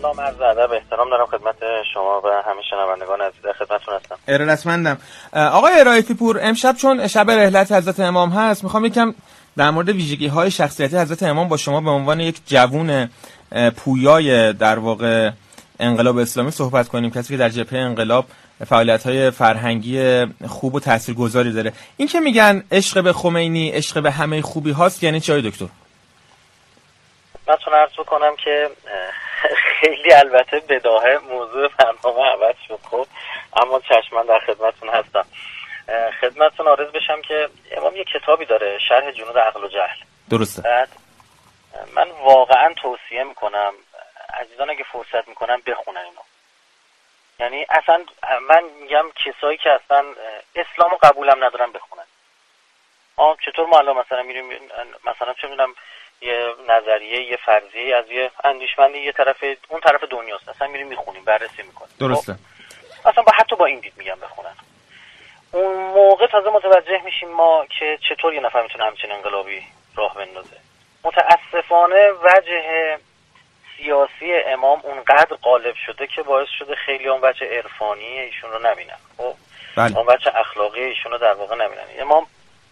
سلام عرض ادب احترام دارم خدمت شما و همه شنوندگان عزیز خدمتتون هستم. ارادتمندم آقای ارائتی پور امشب چون شب رحلت حضرت امام هست می‌خوام یکم در مورد ویژگی های شخصیتی حضرت امام با شما به عنوان یک جوون پویای در واقع انقلاب اسلامی صحبت کنیم. کسی که در جبهه انقلاب فعالیت های فرهنگی خوب و تاثیرگذاری داره. این که میگن عشق به خمینی عشق به همه خوبی هاست یعنی چه دکتر؟ من عرض بکنم که خیلی البته بداهه موضوع برنامه عوض شد خب. اما چشمان در خدمتتون هستم. خدمتتون آرز بشم که امام یه کتابی داره شرح جنود عقل و جهل. درسته. بعد من واقعا توصیه می‌کنم عزیزان اگه فرصت می‌کنن بخونن اینو. یعنی اصلا من میگم کسایی که اصلا اسلام و قبولم ندارن بخونن. آه چطور ما الان مثلا میریم مثلا چه می‌دونم یه نظریه یه فرضیه از یه اندیشمندی یه طرف اون طرف دنیاست. اصلا میریم می‌خونیم بررسی می‌کنیم. درسته. خب؟ اصلا با حتی با این دید میگم بخونن اون موقع تازه متوجه میشیم ما که چطور یه نفر می‌تونه همچین انقلابی راه بندازه. متاسفانه وجه سیاسی امام اونقدر غالب شده که باعث شده خیلی اون وجه عرفانی ایشون رو نبینن. خب؟ بله. اون وجه اخلاقی ایشون رو در واقع نبینن. امام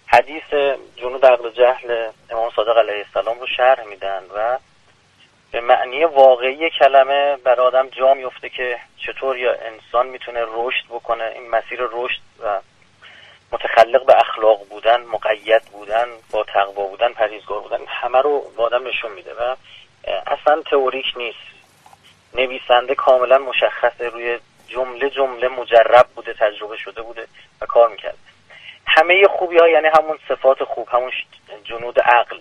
حدیث جنود عقل جهل امام صادق علیه السلام رو شرح میدن و به معنی واقعی کلمه بر آدم جا میفته که چطور یا انسان می‌تونه رشد بکنه. این مسیر رشد و متخلق به اخلاق بودن مقید بودن با تقوا بودن پریزگار بودن همه رو به آدم نشون میده و اصلا تئوریک نیست. نویسنده کاملا مشخصه روی جمله جمله مجرب بوده تجربه شده بوده و کار می‌کرد همه خوبی ها یعنی همون صفات خوب همون جنود عقل.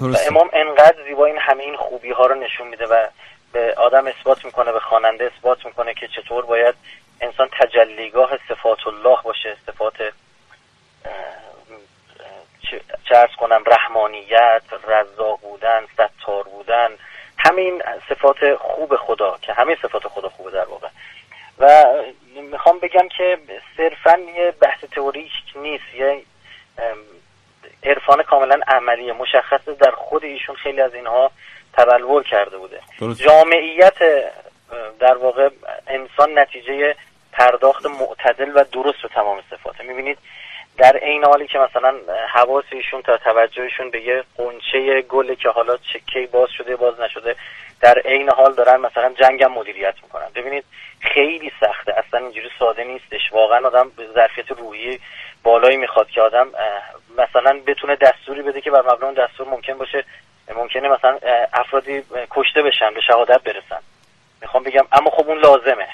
و امام انقدر زیبا این همه این خوبی ها رو نشون میده و به آدم اثبات می‌کنه به خواننده اثبات می‌کنه که چطور باید انسان تجلیگاه صفات الله باشه صفات چه کنم رحمانیت رضا بودن ستار بودن همین صفات خوب خدا که همین صفات خدا خوبه در واقع. و می‌خوام بگم که صرفا یه بحث تئوریک نیست. یه عرفان کاملا عملی مشخصه در خود ایشون خیلی از اینها تبلور کرده بوده. جامعیت در واقع انسان نتیجه پرداخت معتدل و درست به تمام صفاته می‌بینید در عین حالی که مثلا حواس ایشون تا توجهشون به یه قنچه گل که حالا کی باز شده باز نشده در عین حال دارن مثلا جنگم مدیریت می‌کنن. ببینید خیلی سخته. اصلا اینجوری ساده نیستش. واقعا آدم ظرفیت روحی بالایی می‌خواد که آدم مثلا بتونه دستوری بده که بر مبنای دستور ممکن باشه ممکنه مثلا افرادی کشته بشن به شهادت برسن. می‌خوام بگم اما خب اون لازمه.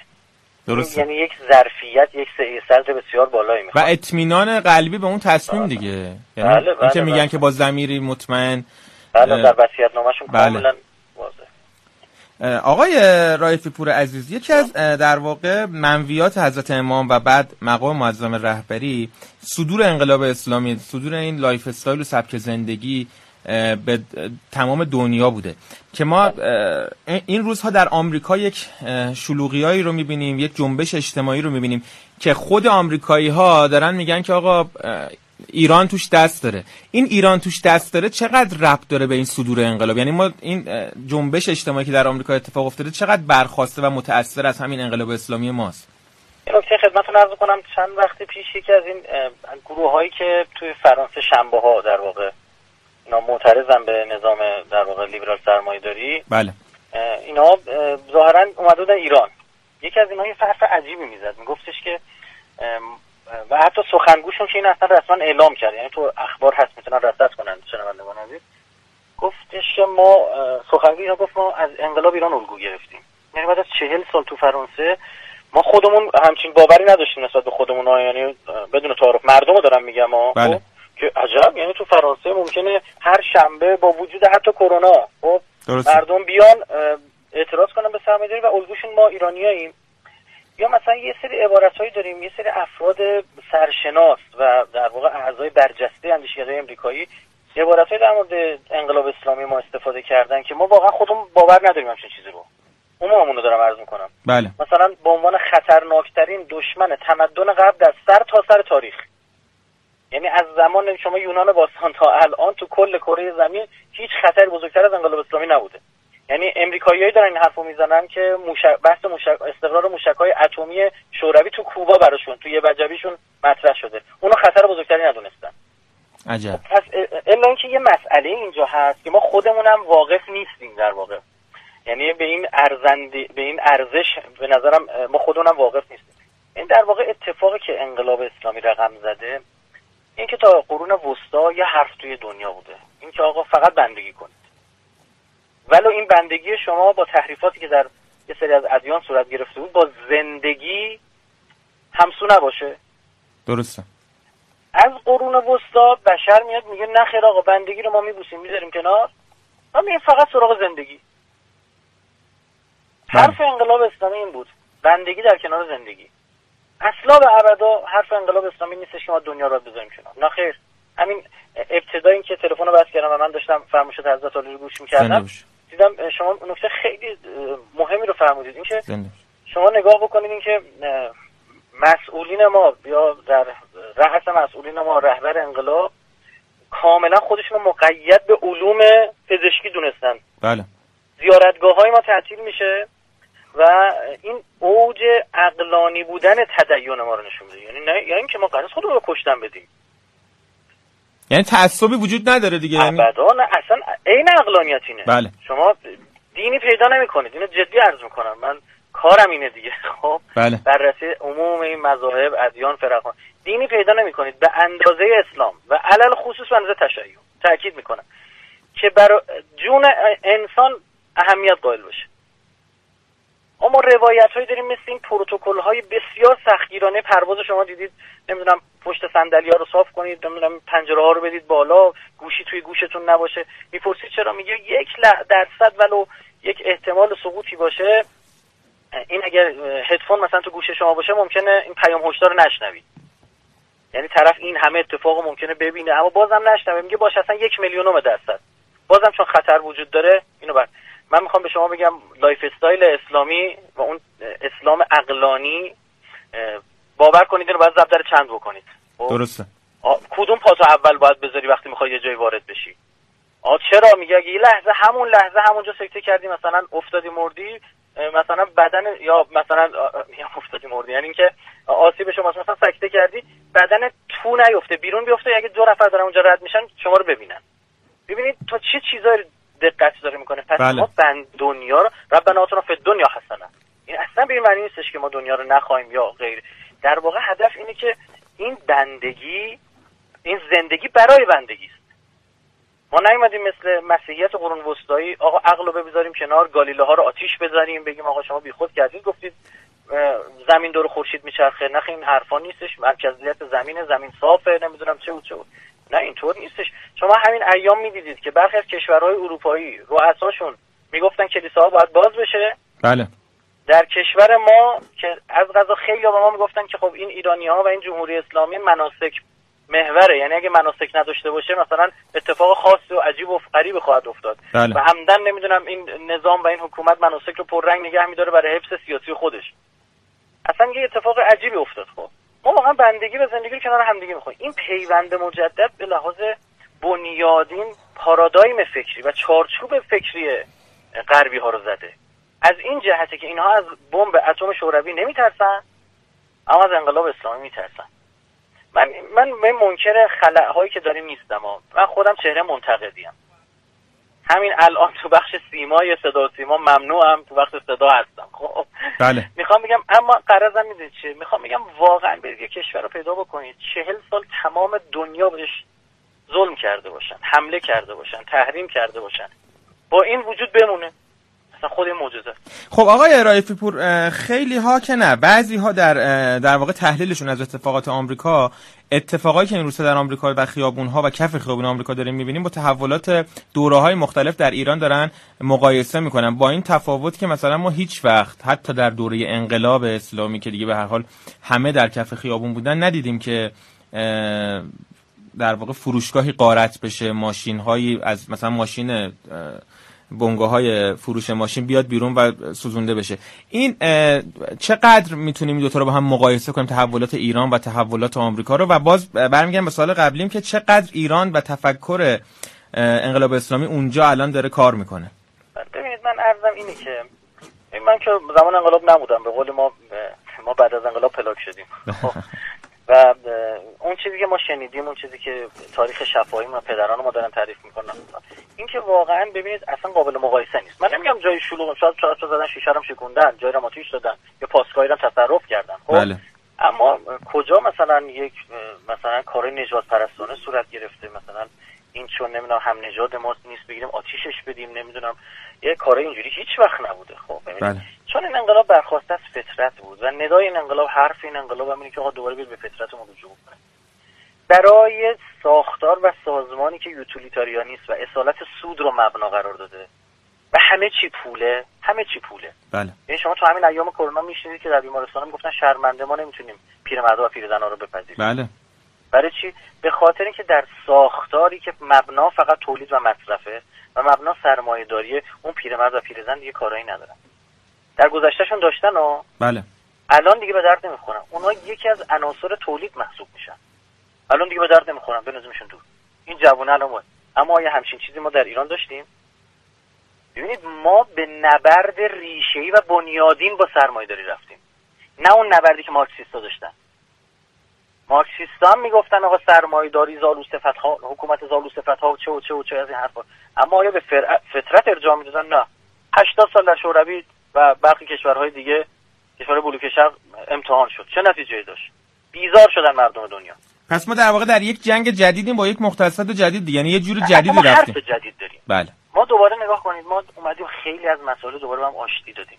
درست یعنی یک ظرفیت یک سطح بسیار بالایی می‌خواد. و اطمینان قلبی به اون تصمیم بله. دیگه. یعنی بله بله که میگن بله. که با ضمیری مطمئن بله در وصیت نامه‌شون بله. کاملا آقای رائفی پور عزیز یکی از در واقع منویات حضرت امام و بعد مقام معظم رهبری صدور انقلاب اسلامی صدور این lifestyle و سبک زندگی به تمام دنیا بوده. که ما این روزها در آمریکا یک شلوغیایی رو می‌بینیم یک جنبش اجتماعی رو می‌بینیم که خود آمریکایی ها دارن میگن که آقا ایران توش دست داره. این ایران توش دست داره چقدر ربط داره به این صدور انقلاب؟ یعنی ما این جنبش اجتماعی که در آمریکا اتفاق افتاده چقدر برخواسته و متاثر از همین انقلاب اسلامی ماست؟ نکته خدمتتون عرض کنم چند وقت پیش یکی از این گروه هایی که توی فرانسه شنبه ها در واقع اینا معترضن به نظام در واقع لیبرال سرمایه داری بله اینا ظاهرا اومده در ایران. یکی از اینها یه حرف عجیبی می‌زد. میگفتش که و حتی سخنگوشون که این اصلا رسما اعلام کرد. یعنی تو اخبار هست می‌تونن رصد کنن شنوندگان عزیز. گفتش که ما سخنگوی گفت ما از انقلاب ایران الگو گرفتیم. یعنی بعد از چهل سال تو فرانسه ما خودمون همچین باوری نداشتیم نسبت به خودمون. یعنی بدون تعارف مردم رو دارم میگم بله. خب؟ که عجب. یعنی تو فرانسه ممکنه هر شنبه با وجود حتی کرونا خب مردم بیان اعتراض کنن به سرمایه‌داری و الگوشون ما ایرانیاییم. یا مثلا یه سری عبارت هایی داریم یه سری افراد سرشناس و در واقع اعضای برجسته اندیشکده امریکایی عبارت در مورد انقلاب اسلامی ما استفاده کردن که ما واقعا خودمون باور نداریم همچین چیزی رو. عموممون رو دارم عرض می‌کنم. بله. مثلا به عنوان خطرناکترین دشمن تمدن قبل در سر تا سر تاریخ. یعنی از زمان شما یونان باستان تا الان تو کل کره زمین هیچ خطر بزرگتر از انقلاب اسلامی نبوده. یعنی امریکاییایی دارن این حرفو می‌زنن که موشک بحث استقرار موشک‌های اتمی شوروی تو کوبا براشون تو یه وجبیشون مطرح شده. اونو خطر بزرگتری ندونستن. عجب. خب، پس الا اینکه یه مسئله اینجا هست که ما خودمونم واقف نیستیم در واقع. یعنی به این ارزندی به این ارزش به نظرم ما خودمونم واقف نیستیم. این در واقع اتفاقی که انقلاب اسلامی رقم زده این که تا قرون وسطا یه حرف توی دنیا بوده. این که آقا فقط بندگی کنید. ولو این بندگی شما با تحریفاتی که در یه سری از ادیان صورت گرفته بود با زندگی همسو نباشه. درسته. از قرون وسطا بشر میاد میگه نه خیر آقا بندگی رو ما میبوسیم می‌ذاریم کنار. ما میگیم فقط سراغ زندگی. بله. حرف انقلاب اسلامی این بود. بندگی در کنار زندگی. اصلا به ابدا حرف انقلاب اسلامی نیستش که ما دنیا رو بذاریم کنار. نه خیر. همین ابتدا این که تلفن رو بس کردم و من داشتم فرمایشات حضرت علی رو گوش می‌کردم. دیدم شما نکته خیلی مهمی رو فرمودید. این که زنده باش. شما نگاه بکنید این که اه، مسئولین ما یا در رأس مسئولین ما رهبر انقلاب کاملا خودشون مقید به علوم پزشکی دونستن. بله. زیارتگاه های ما تعطیل میشه و این اوج عقلانی بودن تدین ما رو نشون میده. یعنی نه یعنی اینکه ما قرار خودمون رو کشتن بدیم. یعنی تعصبی وجود نداره دیگه یعنی اصلا عین عقلانیت اینه. بله. شما دینی پیدا نمی‌کنید اینو جدی عرض می‌کنم. من کارم اینه دیگه. خب بله. بررسی عموم این مذاهب ادیان فرقان. دینی پیدا نمی‌کنید به اندازه اسلام و علل خصوص به اندازه تشیع. تاکید می‌کنم که بر جون انسان اهمیت قائل باشه. اما روایت هایی داریم مثل این پروتکل های بسیار سختگیرانه پرواز شما دیدید. نمی‌دونم پشت صندلی ها رو صاف کنید نمی‌دونم پنجره ها رو بدید بالا گوشی توی گوشتون نباشه. می‌پرسید چرا؟ میگه یک درصد ولو یک احتمال سقوطی باشه. این اگر هدفون مثلا تو گوش شما باشه ممکنه این پیام هشدار رو نشنوید یعنی طرف این همه اتفاق ممکنه ببینه. اما بازم نشنوه. میگه باشه اصلا یک میلیونم درصد. بازم چون خطر وجود داره اینو بعد من می‌خوام به شما بگم lifestyle اسلامی و اون اسلام عقلانی اه، باور کنید اینو باید ضرب در چند بکنید. خب؟ درسته. کدوم پاتو اول باید بذاری وقتی می‌خوای یه جایی وارد بشی؟ آ چرا میگه اگه یه لحظه همون لحظه همونجا سکته کردی مثلا افتادی مردی مثلا بدن یا مثلا میگم افتادی مردی. یعنی اینکه آسیب شما مثلا سکته کردی بدن تو نیفته بیرون بیفته اگه دو نفر دارن اونجا رد میشن شما رو ببینن. ببینید تا چه چیزایی دقت داره می‌کنه. پس بله. ما بند دنیا رو ربنا آتنا فی دنیا حسنه این اصلا به این معنی نیستش که ما دنیا رو نخواهیم یا غیر. در واقع هدف اینه که این بندگی این زندگی برای بندگی است. ما نیومدیم مثل مسیحیت قرون وسطایی آقا عقل رو بذاریم کنار گالیله ها رو آتیش بزنیم بگیم آقا شما بیخود کردید. گفتید زمین دور خورشید میچرخه. نه این حرفا نیستش. مرکزیت زمین زمین صافه نمی‌دونم چه بود چه بود. نه اینطور نیستش. شما همین ایام می‌دیدید که برخی از کشورهای اروپایی رؤساشون می‌گفتن کلیساها باید باز بشه. بله. در کشور ما که از غذا خیلی به ما می‌گفتن که خب این ایرانی ها و این جمهوری اسلامی مناسک محوره. یعنی اگه مناسک نداشته باشه مثلا اتفاق خاصی و عجیب و غریب خواهد افتاد. بله. و عمدن نمی‌دونم این نظام و این حکومت مناسک رو پررنگ نگه میداره برای حفظ سیاسی خودش. اصلا یه اتفاق عجیبی افتاد خب. ما واقعا بندگی به زندگی رو کنار همدیگه می‌خوایم این پیوند مجدد به لحاظ بنیادین پارادایم فکری و چارچوب فکری غربی ها رو زده. از این جهته که اینها از بمب اتم شوروی نمیترسن اما از انقلاب اسلامی میترسن. من من من منکر خلع هایی که داریم نیستم ها. من خودم چهره منتقدیم. همین الان تو بخش سیما یا صدا و سیما ممنوعم تو بخش صدا هستم. خب. بله. می‌خوام بگم اما قرضم می‌دونید چیه می‌خوام بگم واقعا برید یه کشور رو پیدا بکنید. چهل سال تمام دنیا بهش ظلم کرده باشن حمله کرده باشن تحریم کرده باشن. با این وجود بمونه. اصلا خود معجزه. خب آقای رایفی پور خیلی ها که نه بعضی ها در در واقع تحلیلشون از اتفاقات آمریکا اتفاقایی که این روزها در آمریکا و خیابون ها و کف خیابون آمریکا داریم می‌بینیم با تحولات دوره های مختلف در ایران دارن مقایسه می‌کنن. با این تفاوت که مثلا ما هیچ وقت حتی در دوره انقلاب اسلامی که دیگه به هر حال همه در کف خیابون بودن ندیدیم که در واقع فروشگاهی قارت بشه ماشین هایی از مثلا ماشین بنگاه های فروش ماشین بیاد بیرون و سوزونده بشه. این چقدر می‌تونیم این دوتا رو با هم مقایسه کنیم؟ تحولات ایران و تحولات آمریکا رو. و باز برمیگردم به سال قبلیم که چقدر ایران و تفکر انقلاب اسلامی اونجا الان داره کار می‌کنه؟ ببینید من ارزم اینه که من که زمان انقلاب نبودم. به قول ما ما بعد از انقلاب پلاک شدیم. خب. و اون چیزی که ما شنیدیم اون چیزی که تاریخ شفاهی ما پدران ما دارن تعریف می‌کنن. این که واقعا ببینید اصلا قابل مقایسه نیست. من نمیگم جای شلوغ شاید چهار زدن شیشه هم شکوندن جای رو آتیش دادن یا پاسگاهی رو تصرف کردن. خب؟ بله. اما کجا مثلا یک مثلا کار نجات پرستانه صورت گرفته؟ مثلا این چون نمی‌دونم هم نجات ما نیست بگیریم آتیشش بدیم نمی‌دونم. یه کار اینجوری هیچ وقت نبوده. خب بله. چون این انقلاب برخواسته از فطرت بود و ندای این انقلاب حرف این انقلاب همینه که آقا دوباره بیاد به فطرتمون رجوع کنه. برای ساختار و سازمانی که یوتیلیتاریانیست و اصالت سود رو مبنا قرار داده و همه چی پوله همه چی پوله. بله. یعنی شما تو همین ایام کرونا میشنیدید که در بیمارستان می‌گفتن شرمنده ما نمی‌تونیم پیرمردا و پیرزنا رو بپذیریم. بله. برای چی؟ به خاطر اینکه در ساختاری که مبنا فقط تولید و مصرفه و مبنا سرمایه داریه اون پیرمرد و پیرزن دیگه کارایی ندارن. در گذشتهشون داشتن و بله. الان دیگه به درد نمی‌خورن. اونها یکی از عناصر تولید محسوب میشن. الان دیگه به درد نمی‌خورن بنازیمشون دور این جوونه الان بود اما آیا همچین چیزی ما در ایران داشتیم. ببینید ما به نبرد ریشه‌ای و بنیادین با سرمایه داری رفتیم. نه اون نبردی که مارکسیستا داشتن. مارکسیستا هم می‌گفتن آقا سرمایه داری زالو صفت ها حکومت زالو صفت ها و چه و چه و چه از این حرفا. اما آیا به فطرت ارجاع می‌دادن؟ نه. 80 سال در شوروی و برخی کشورهای دیگه کشور بلوک شرق امتحان شد. چه نتیجه داشت؟ بیزار شدن مردم دنیا. پس ما در واقع در یک جنگ جدیدیم با یک مقتصد جدید دیگه. یعنی یه جور جدیدی رفتیم حرف جدید داریم. بله. ما دوباره نگاه کنید ما اومدیم خیلی از مسائل دوباره هم آشتی دادیم.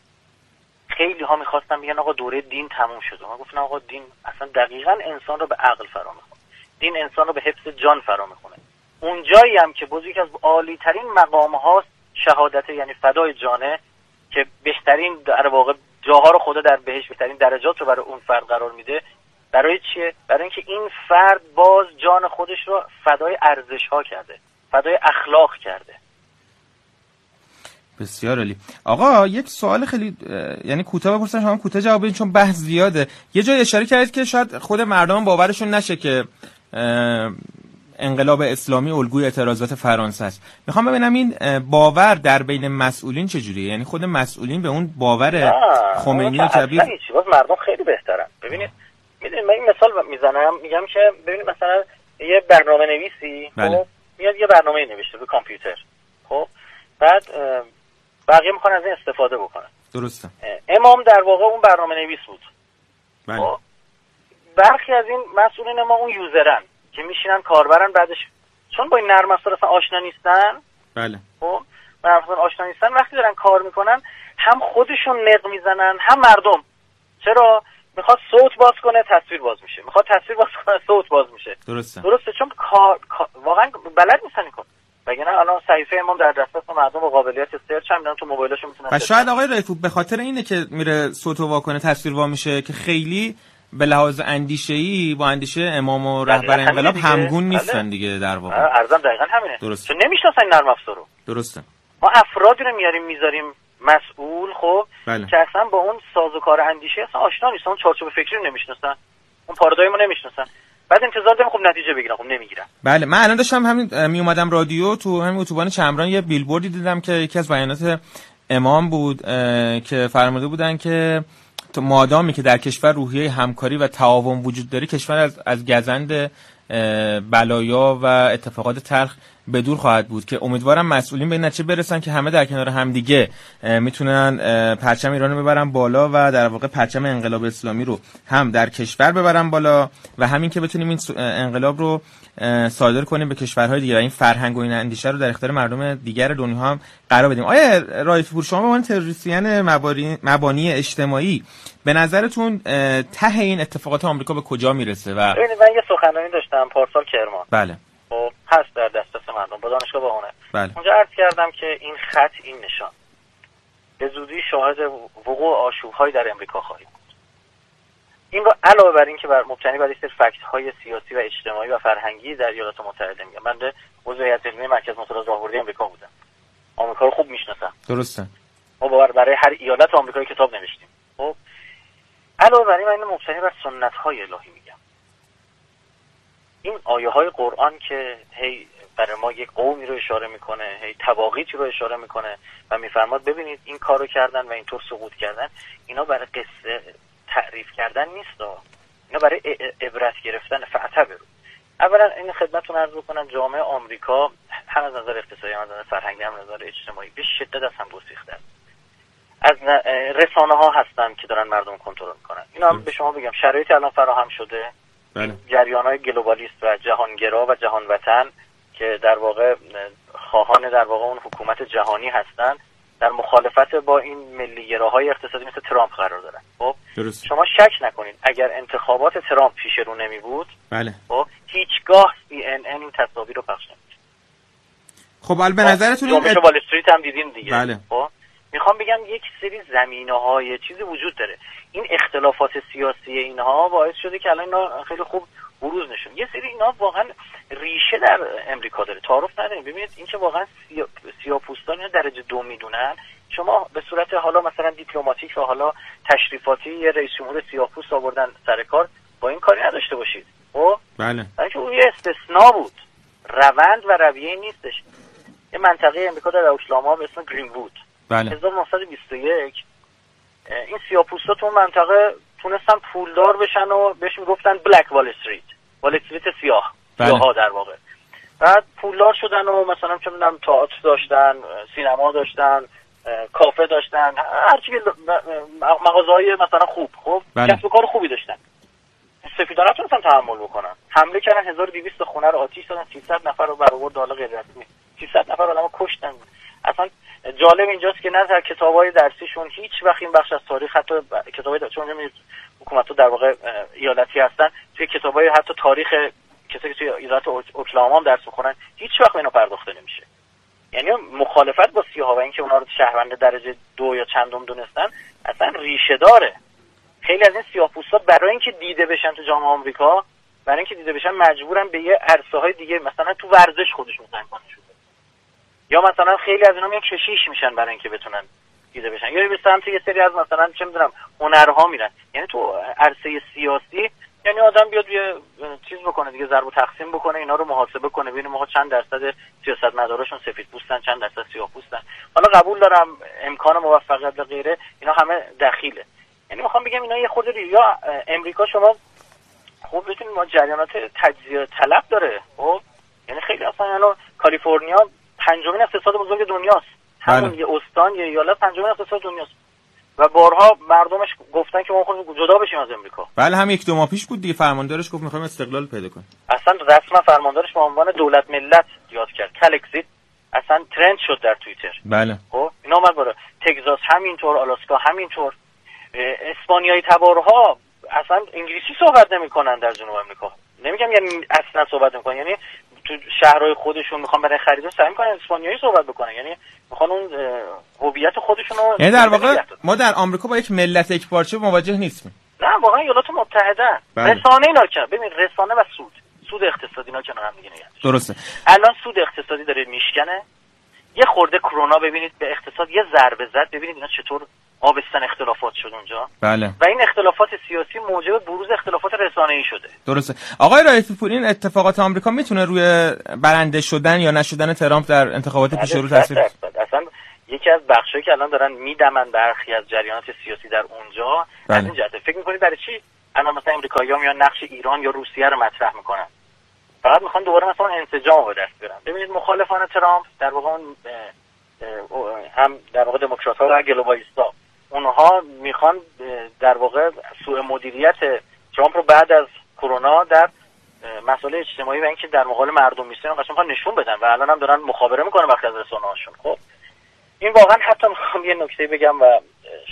خیلی ها می‌خواستن بگن آقا دوره دین تموم شده ما گفتن آقا دین اصلا دقیقا انسان رو به عقل فرا می‌خونه. دین انسان رو به حفظ جان فرا می‌خونه. اون جایی هم که بزرگ از عالی ترین مقام هاست شهادت یعنی فدای جانه که بهترین در واقع جاها رو خدا در بهش بهترین درجات رو برای اون فرد قرار میده. برای چیه؟ برای اینکه این فرد باز جان خودش رو فدای ارزش ها کرده فدای اخلاق کرده. بسیار عالی. آقا یک سوال خیلی یعنی کوتاه بپرسم شما کوتاه جواب بدین چون بحث زیاده. یه جای اشاره کردید که شاید خود مردم باورشون نشه که انقلاب اسلامی الگوی اعتراضات فرانسه است. می‌خوام ببینم این باور در بین مسئولین چجوریه یعنی خود مسئولین به اون باور خمینی کبیر باز مردم خیلی بهترن. ببینید می‌دونید من این مثال می‌زنم میگم که ببینید مثلا یه برنامه نویسی بله. خب میاد یه برنامه نوشته به کامپیوتر. خب بعد بقیه می‌خوان از این استفاده بکنن. درسته. امام در واقع اون برنامه نویس بود. بله. خب برخی از این مسئولین ما اون یوزرن که میشینن کاربرن بعدش چون با این نرم افزار اصلا آشنا نیستن. بله. خب نرم آشنا نیستن. وقتی دارن کار می‌کنن هم خودشون نق می‌زنن هم مردم. چرا؟ می‌خواد صوت باز کنه تصویر باز میشه. می‌خواد تصویر باز کنه صوت باز میشه. درسته. درسته؟ چون کار, واقعا بلد نیستن این کار. وگرنه الان صحیفه امام در دسترس مردم با قابلیت سرچ هم تو موبایلشون می‌تونن و شاید آقای رایفو به خاطر اینه که میره صوت وا کنه تصویر وا میشه که خیلی به لحاظ اندیشه ای با اندیشه امام و رهبر انقلاب همگون نیستن دیگه در واقع. ارزم دقیقا همینه. درسته. چون نمی‌شناسن این نرم افزارو درسته. ما افرادی رو میاریم می‌ذاریم مسئول خب بله. که اصلا با اون سازوکار اندیشه اصلا آشنا نیستن اون چارچوب فکری رو نمی‌شناسن اون پارادایم رو نمی‌شناسن. بعد انتظار داریم خب نتیجه بگیرن خب نمی‌گیرن. بله من الان داشتم همین می اومدم رادیو تو همین اتوبان چمران یه بیلبوردی دیدم که یکی از بیانات امام بود که فرموده بودن که تو مادامی که در کشور روحیه همکاری و تعاون وجود داره کشور از, از گزند بلایا و اتفاقات تلخ به دور خواهد بود که امیدوارم مسئولین به این نتیجه برسن که همه در کنار همدیگه می‌تونن پرچم ایران رو ببرن بالا و در واقع پرچم انقلاب اسلامی رو هم در کشور ببرن بالا و همین که بتونیم این انقلاب رو صادر کنیم به کشورهای دیگه. و این فرهنگ و این اندیشه رو در اختیار مردم دیگر دنیا هم قرار بدیم. آیا رایف پور شما به عنوان تروریستین مبانی اجتماعی به نظرتون ته این اتفاقات آمریکا به کجا می‌رسه و من یه سخنرانی داشتم پارسال کرمان. بله. خب هست در دسترس مردم با دانشگاه بهونه. بله. اونجا عرض کردم که این خط این نشان. به زودی شاهد وقوع آشوب‌هایی در امریکا خواهیم این رو علاوه بر اینکه بر مبتنی بر سری فکت های سیاسی و اجتماعی و فرهنگی در ایالات متحده میگم من عضو هیئت علمی مرکز مطالعات راهبردی امریکا بودم. آمریکا رو خوب می‌شناسم. درسته. ما برای هر ایالت آمریکایی کتاب نوشتیم. خب؟ علاوه بر این من مبتنی بر سنت های الهی میگم. این آیه های قرآن که هی برای ما یک قومی رو اشاره می‌کنه هی تواقیتی رو اشاره می‌کنه و میفرماد ببینید این کارو کردن و اینطور سقوط کردن اینا برای قصه تعریف کردن نیست اینا برای عبرت گرفتن فعتبرو اولا این خدمتتون عرض بکنم جامعه آمریکا هم از نظر اقتصادی هم از نظر فرهنگی هم از نظر اجتماعی به شدت از هم گسیخته از رسانه ها هستن که دارن مردم کنترل می‌کنن. اینا هم به شما بگم شرایطی الان فراهم شده. بله. جریان های گلوبالیست و جهانگرا و جهان وطن که در واقع خواهان در واقع اون حکومت جهانی هستن. در مخالفت با این ملیگراهای اقتصادی مثل ترامپ قرار دارن. خب؟ شما شک نکنید اگر انتخابات ترامپ پیش رو نمی بود بله. خب؟ هیچگاه سی ان این تصاویر رو پخش نمید خب البته خب، نظرتون این وال استریت هم دیدیم دیگه. بله. خب؟ می‌خوام بگم یک سری زمینه های چیزی وجود داره. این اختلافات سیاسی اینها باعث شده که الان اینا خیلی خوب بروز نشون. یه سری اینا واقعا ریشه در امریکا داره. تعارف نداریم. ببینید اینکه واقعا سیا... سیاپوستان درجه دو می‌دونن. شما به صورت حالا مثلا دیپلماتیک و حالا تشریفاتی یه رئیس جمهور سیاپوست آوردن سر کار با این کاری نداشته باشید. خب؟ بله. اینکه اون یه استثنا بود. روند و رویه نیستش. یه منطقه امریکا در اوکلاما به اسم گرین وود بله 1921 این سیاپوستا تو منطقه تونستن پولدار بشن و بهش می‌گفتن بلک وال استریت وال استریت سیاه. بله. ها در واقع. بعد پولدار شدن و مثلا چه می‌دونم تئاتر داشتن سینما داشتن کافه داشتن هرچی مغازه مثلا خوب. خب بله. کسب کار خوبی داشتن. سفیدان نتونستن تحمل بکنن. حمله کردن 1200 خونه رو آتیش دادن 300 نفر رو برآورد حالا غیر رسمی 300 نفر آدمو کشتن. اصلا جالب اینجاست که نه در کتابای درسیشون هیچ وقت این بخش از تاریخ حتی کتابای چون حکومت در واقع ایالتی هستن توی کتابای حتی تاریخ کسایی که توی ایالت اوکلاهاما هم درس می‌خونن هیچ وقت اینا پرداخته نمیشه. یعنی مخالفت با سیاها و اینکه اونا رو شهروند درجه دو یا چندم دونستن اصلا ریشه داره. خیلی از این سیاه‌پوستا برای اینکه دیده بشن تو جامعه آمریکا برای اینکه دیده بشن مجبورن به یه عرصه های دیگه مثلا تو ورزش خودشون شده یا مثلا خیلی از اینا میان کشیش میشن برای اینکه بتونن دیده بشن. یا به سمت یه سری از مثلا چه می‌دونم هنرها میرن. یعنی تو عرصه سیاسی یعنی آدم بیاد یه چیز بکنه دیگه ضرب و تقسیم بکنه اینا رو محاسبه کنه ببینیم ما چند درصد سیاست مدارشون سفید پوستن چند درصد سیاه پوستن. حالا قبول دارم امکان موفقیت و غیره اینا همه دخیله. یعنی می‌خوام بگم اینا یه خود یا امریکا شما خوب بتونید ما جریانات تجزیه طلب داره. خب؟ یعنی خیلی اصلا یعنی کالیفرنیا پنجمین اقتصاد بزرگ دنیاست. همون بله. یه استان یه ایالت پنجمین اقتصاد دنیاست. و بارها مردمش گفتن که ما خود جدا بشیم از امریکا. بله هم یک دو ماه پیش بود دیگه. فرماندارش گفت می‌خوایم استقلال پیدا کنیم. اصلا رسما فرماندارش به عنوان دولت ملت یاد کرد. کلکسیت اصلا ترند شد در توییتر. بله. خب اینا اومد برای تگزاس همینطور آلاسکا همینطور. اسپانیایی تبارها اصلا انگلیسی صحبت نمی‌کنن در جنوب آمریکا نمیگم یعنی اصلا صحبت نمی‌کنن. یعنی تو شهرهای خودشون می‌خوان برای خرید سعی می‌کنن اسپانیایی صحبت بکنن. یعنی می‌خوان اون هویت خودشون رو یعنی در واقع ما در آمریکا با یک ملت یک پارچه مواجه نیستیم. نه واقعا ایالات متحده. بله. رسانه اینا کنار ببین رسانه و سود. سود اقتصادی اینا کنار هم دیگه درسته. الان سود اقتصادی داره میشکنه. یه خورده کرونا ببینید به اقتصاد یه ضربه زد. ببینید اینا چطور آبستن اختلافات شد اونجا. بله. و این اختلافات سیاسی موجب بروز اختلافات ای شده. درسته. آقای رایفی پور این اتفاقات آمریکا می‌تونه روی برنده شدن یا نشدن ترامپ در انتخابات پیش رو تاثیر اصلا یکی از بخشایی که الان دارن میدمن برخی از جریانات سیاسی در اونجا بله. از این جهت فکر می‌کنید برای چی الان مثلا امریکایی‌ها میان نقش ایران یا روسیه رو مطرح می‌کنن؟ فقط می‌خوان دوباره مثلا انسجام به دست بیارن. ببینید مخالفان ترامپ در واقع هم در واقع دموکرات‌ها و گلوبالیست‌ها اونها می‌خوان در واقع سوء مدیریت ترامپ رو بعد از کرونا در مسئله اجتماعی و اینکه در مقابل مردم میستن قشنگ می‌خوان نشون بدن و الان هم دارن مخابره می‌کنن وقتی از رسانه هاشون. خب این واقعا حتی می‌خوام یه نکته بگم و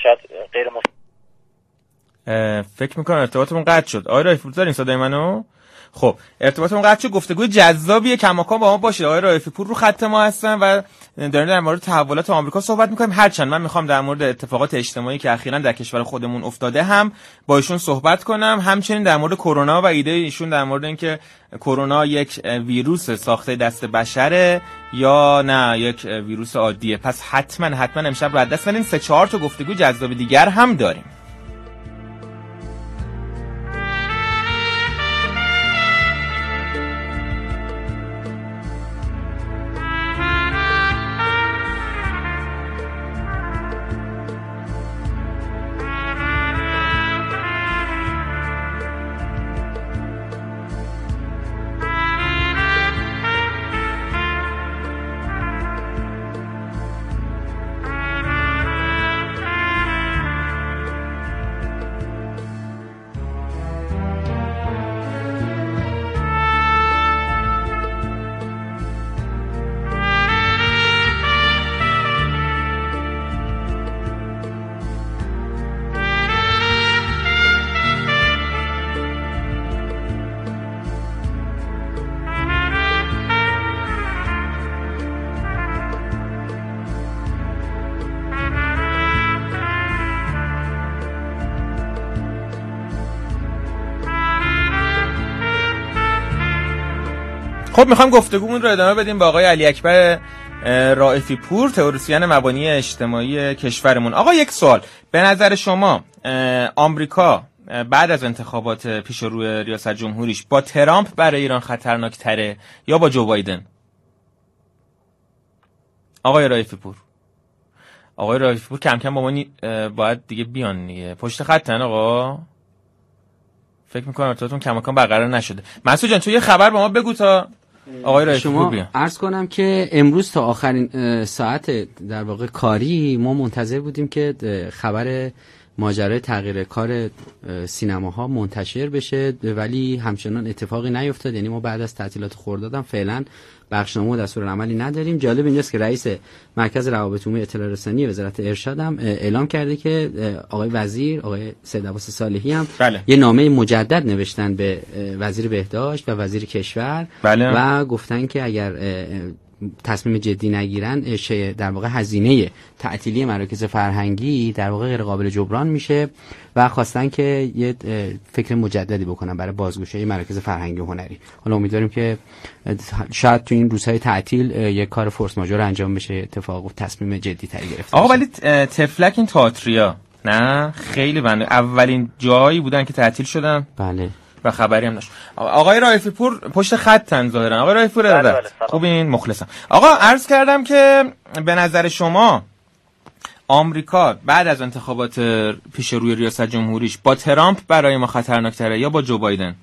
شاید غیر فکر می‌کنم ارتباطمون قطع شد. آقای رایفور دارین صدای منو؟ خب ارتباطمون قطع شد گفتگوی جذابیه کماکان با ما باشه. آقای رایفی پور رو خط ما هستن و داریم در مورد تحولات آمریکا صحبت می‌کنیم. هرچند من می‌خوام در مورد اتفاقات اجتماعی که اخیرا در کشور خودمون افتاده هم با ایشون صحبت کنم. همچنین در مورد کرونا و ایده ایشون در مورد اینکه کرونا یک ویروس ساخته دست بشره یا نه یک ویروس عادیه. پس حتما حتما امشب بعد دست سه چهار تا گفتگو جذاب دیگر هم داریم. خب می‌خوام گفتگومون رو ادامه بدیم با آقای علی اکبر رائفی پور تئوریسین مبانی اجتماعی کشورمون. آقا یک سوال. به نظر شما آمریکا بعد از انتخابات پیش روی ریاست جمهوریش با ترامپ برای ایران خطرناک تره یا با جو بایدن؟ آقای رائفی پور. آقای رائفی پور کم کم با ما باید دیگه بیان دیگه. پشت خطن آقا؟ فکر می‌کنم ارتباطتون کماکان برقرار نشده. مسعود جان تو یه خبر با ما بگو تا آقای شما عرض کنم که امروز تا آخرین ساعت در واقع کاری ما منتظر بودیم که خبر ماجرای تغییر کار سینماها منتشر بشه ولی همچنان اتفاقی نیفتاد یعنی ما بعد از تعطیلات خوردادم فعلا بخشنامه و دستور عملی نداریم جالب اینجاست که رئیس مرکز روابط عمومی اطلاع رسانی وزارت ارشاد هم اعلام کرده که آقای وزیر آقای سید عباس صالحی هم بله. یه نامه مجدد نوشتن به وزیر بهداشت و وزیر کشور بله. و گفتن که اگر تصمیم جدی نگیرن در واقع هزینه تعطیلی مراکز فرهنگی در واقع غیر قابل جبران میشه و خواستن که یه فکر مجددی بکنن برای بازگوشی مراکز فرهنگی و هنری. حالا امیدواریم که شاید تو این روزهای تعطیل یه کار فورس ماژور انجام بشه اتفاق و تصمیم جدی تری گرفته آقا ولی تفلک این تئاتریا نه؟ خیلی بنده. اولین جایی بودن که تعطیل شدن؟ بله. و خبری هم داشت. آقای رایفی پور پشت خطن ظاهرا. آقای رایفی پور بله بله خوب این مخلصم. آقا عرض کردم که به نظر شما آمریکا بعد از انتخابات پیش روی ریاست جمهوریش با ترامپ برای ما خطرناکتره یا با جو بایدن؟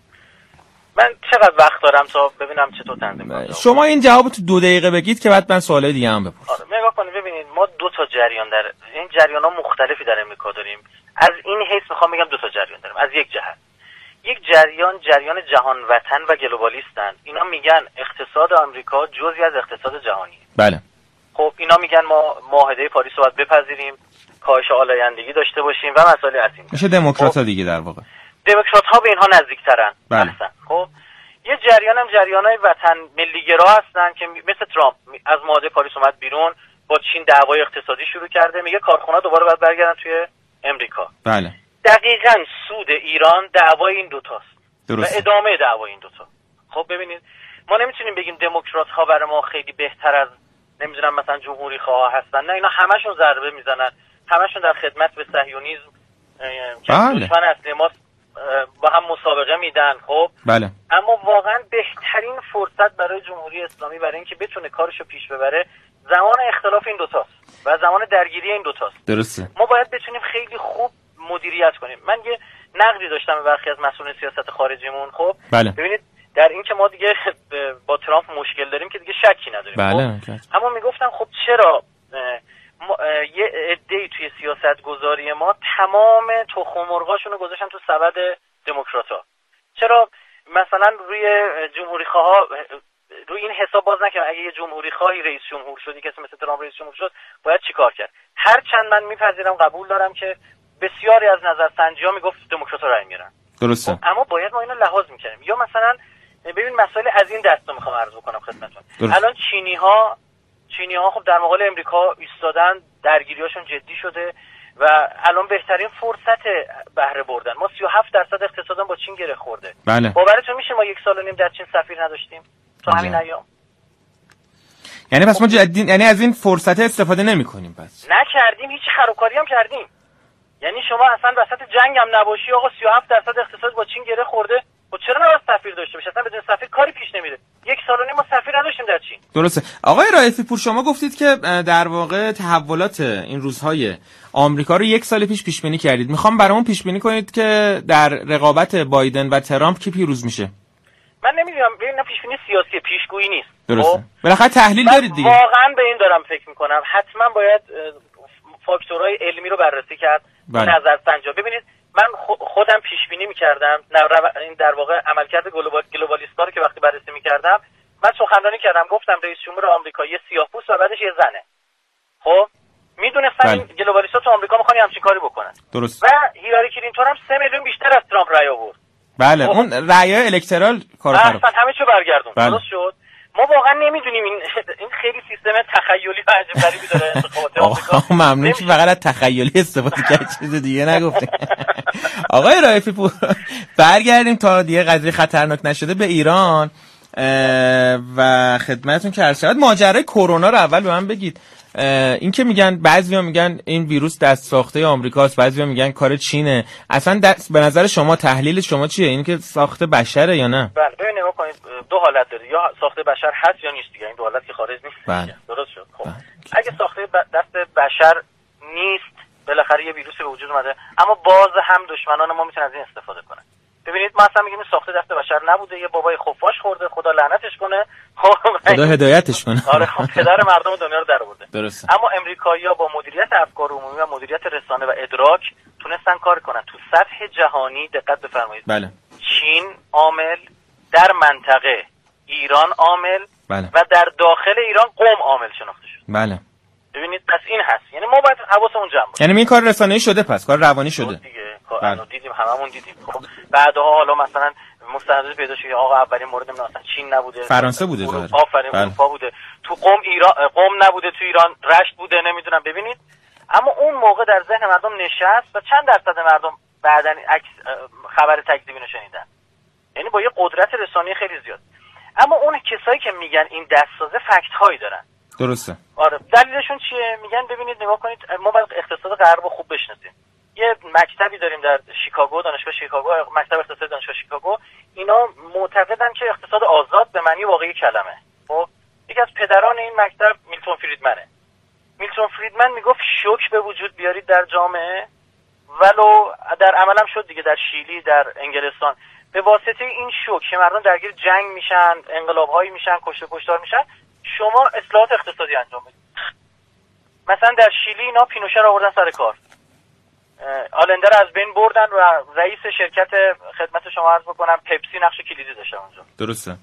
من چقدر وقت دارم تا ببینم چطور تنظیم کنم شما این جواب تو دو دقیقه بگید که بعد من سوال دیگه هم بپرسم. آره نگاه کنید ببینید ما دو تا جریان در این جریان ها مختلفی در امریکا داریم. از این حیث می‌خوام بگم دو تا جریان داریم از یک جهت. یک جریان جریان جهان وطن و globalist ن. اینا میگن اقتصاد آمریکا جزئی از اقتصاد جهانی. بله. خب اینا میگن ما معاهده پاریس رو باید بپذیریم کاهش آلایندگی داشته باشیم و مسائل از این میشه دموکرات ها دیگه در واقع. دموکرات ها به اینها نزدیکترن. بله. خب یه جریان هم جریان های وطن ملیگرا هستن که مثل ترامپ. از معاهده پاریس اومد بیرون با چین دعوای اقتصادی شروع کرده میگه کارخونه دوباره باید برگردن توی امریکا. بله. دقیقا سود ایران دعوای این دوتاست. درسته. و ادامه دعوای این دوتا. خب ببینید ما نمی‌تونیم بگیم دموکرات ها برای ما خیلی بهتر از نمی‌دونم مثلا جمهوری خواه هستن. نه اینا همشون ضربه می‌زنن. همشون در خدمت به صهیونیسم که بله. دشمن اصلی ما با هم مسابقه میدن خب؟ بله. اما واقعا بهترین فرصت برای جمهوری اسلامی برای اینکه بتونه کارشو پیش ببره زمان اختلاف این دوتاست و زمان درگیری این دوتاست. درسته. ما باید بتونیم خیلی خوب مدیریت کنیم. من یه نقدی داشتم به برخی از مسئولین سیاست خارجیمون خب؟ بله. ببینید در این که ما دیگه با ترامپ مشکل داریم که دیگه شکی نداریم بله خب؟ اما می‌گفتم خب چرا ما یه عده توی سیاست گذاری ما تمام تخم مرغاشون رو گذاشتن تو سبد دموکراتا؟ چرا مثلا روی جمهوری خواه روی این حساب باز نکنم اگه یه جمهوری خواهی رئیس جمهور شدی کسی مثل ترامپ رئیس جمهور شد باید چیکار کرد؟ هر چند من میپذیرم قبول دارم که بسیاری از نظرسنجی ها می‌گفت دموکرات رای میرن درسته. اما باید ما اینو لحاظ می‌کنیم یا مثلا ببین مسائل از این دست رو می‌خوام عرض بکنم خدمتتون. الان چینی ها چینی ها خب در مقابل امریکا ایستادن درگیریاشون جدی شده و الان بهترین فرصت بهره بردن. ما 37 درصد اقتصادم با چین گره خورده. بله. باورتون میشه ما یک سال و نیم در چین سفیر نداشتیم؟ تا همین ایام. یعنی پس ما جدی یعنی از این فرصت استفاده نمی کنیم پس. نکردیم هیچ خرابکاری هم کردیم. یعنی شما اصلا وسط جنگ هم نباشی آقا 37 درصد اقتصاد با چین گره خورده. خب چرا نباید سفیر داشته باشه اصلا بدون سفیر کاری پیش نمیره. یک سال و نیم ما سفیر نداشتیم در چین. درسته. آقای رائفی پور شما گفتید که در واقع تحولات این روزهای آمریکا رو یک سال پیش پیش بینی کردید. می‌خوام برامون پیش بینی کنید که در رقابت بایدن و ترامپ کی پیروز میشه؟ من نمی‌دونم. ببین پیش بینی سیاسی پیشگویی نیست. درسته. بالاخره تحلیل دارید دیگه. واقعا به این دارم فکر می‌کنم. حتما باید فاکتورهای علمی رو بررسی کرد. بله. نظر سنجا ببینید من خودم پیش بینی می‌کردم این در واقع عملکرد global globalist ا رو که وقتی بررسی می‌کردم من سخنرانی کردم گفتم رئیس جمهور آمریکا یه سیاه‌پوست و بعدش یه زنه. خب؟ می‌دونستم بله. این globalist ا تو آمریکا می‌خوان همچین کاری بکنن. درست. و هیلاری کلینتون هم 3 میلیون بیشتر از ترامپ رأی آورد. بله. اون رأی electoral کار اصلا همه چی برگردون بله. درست شد؟ ما واقعا نمی‌دونیم این این خیلی سیستم تخیلی و عجیب غریبی داره. انتخابات آمریکا ممنون که فقط از تخیلی استفاده کرد چیز دیگه نگفتیم. آقای رایفی پور برگردیم تا دیگه قضیه خطرناک نشده به ایران و خدمتون که عرض شود. ماجرای کرونا رو اول به من بگید. این که میگن بعضیا میگن این ویروس دست ساخته آمریکاست بعضیا میگن کار چینه. اصلا دست به نظر شما تحلیل شما چیه؟ این که ساخته بشره یا نه؟ بله ببینید نگاه کنید دو حالت داره. یا ساخته بشر هست یا نیست دیگه این دو حالت که خارج نیست. بله. درست شد. خب. بله. اگه ساخته دست بشر نیست بالاخره یه ویروسی به وجود اومده اما باز هم دشمنان ما می‌تونن از این استفاده کنن. ببینید ما اصلا میگیم ساخته دست بشر نبوده یه بابای خفاش خورده خدا لعنتش کنه. خب خدا هدایتش کنه. آره خب پدر مردم دنیا رو درآورده درسته. اما امریکایی‌ها با مدیریت افکار عمومی و مدیریت رسانه و ادراک تونستن کار کنن. تو سطح جهانی دقت بفرمایید. بله. چین عامل در منطقه ایران عامل بله. و در داخل ایران قوم عامل شناخته شد بله. ببینید پس این هست. یعنی ما باید حواسمون جمع باشه. یعنی این کار رسانه‌ای شده پس کار روانی شده. دیگه. بله. دیدیم هممون دیدیم. خب بعدها حالا مثلا مستندات پیدا شد آقا اولین مورد مثلا چین نبوده. فرانسه بوده آفرین بله. اروپا بوده. تو قم ایران قم نبوده تو ایران رشت بوده نمی‌دونم. ببینید اما اون موقع در ذهن مردم نشست و چند درصد مردم بعدا خبر تکذیبی رو شنیدن. یعنی با یه قدرت رسانی خیلی زیاد. اما اون کسایی که میگن این دستسازه فکت هایی دارن. درسته. آره. دلیلشون چیه؟ میگن ببینید نگاه کنید ما باید اقتصاد غرب خوب بشناسیم. یه مکتبی داریم در شیکاگو دانشگاه شیکاگو مکتب اقتصاد دانشگاه شیکاگو. اینا معتقدن که اقتصاد آزاد به معنی واقعی کلمه. خب؟ یکی از پدران این مکتب میلتون فریدمنه. میلتون فریدمن می‌گفت شوک به وجود بیارید در جامعه. ولو در عملم شد دیگه در شیلی در انگلستان. به واسطه این شوک که مردم درگیر جنگ میشن انقلاب هایی میشن کشته کشتار میشن شما اصلاحات اقتصادی انجام بدید. مثلا در شیلی اینا پینوشه رو آوردن سر کار. آلنده از بین بردن و رئیس شرکت خدمت شما عرض بکنم پپسی نقش کلیدی داشته اونجا. درسته.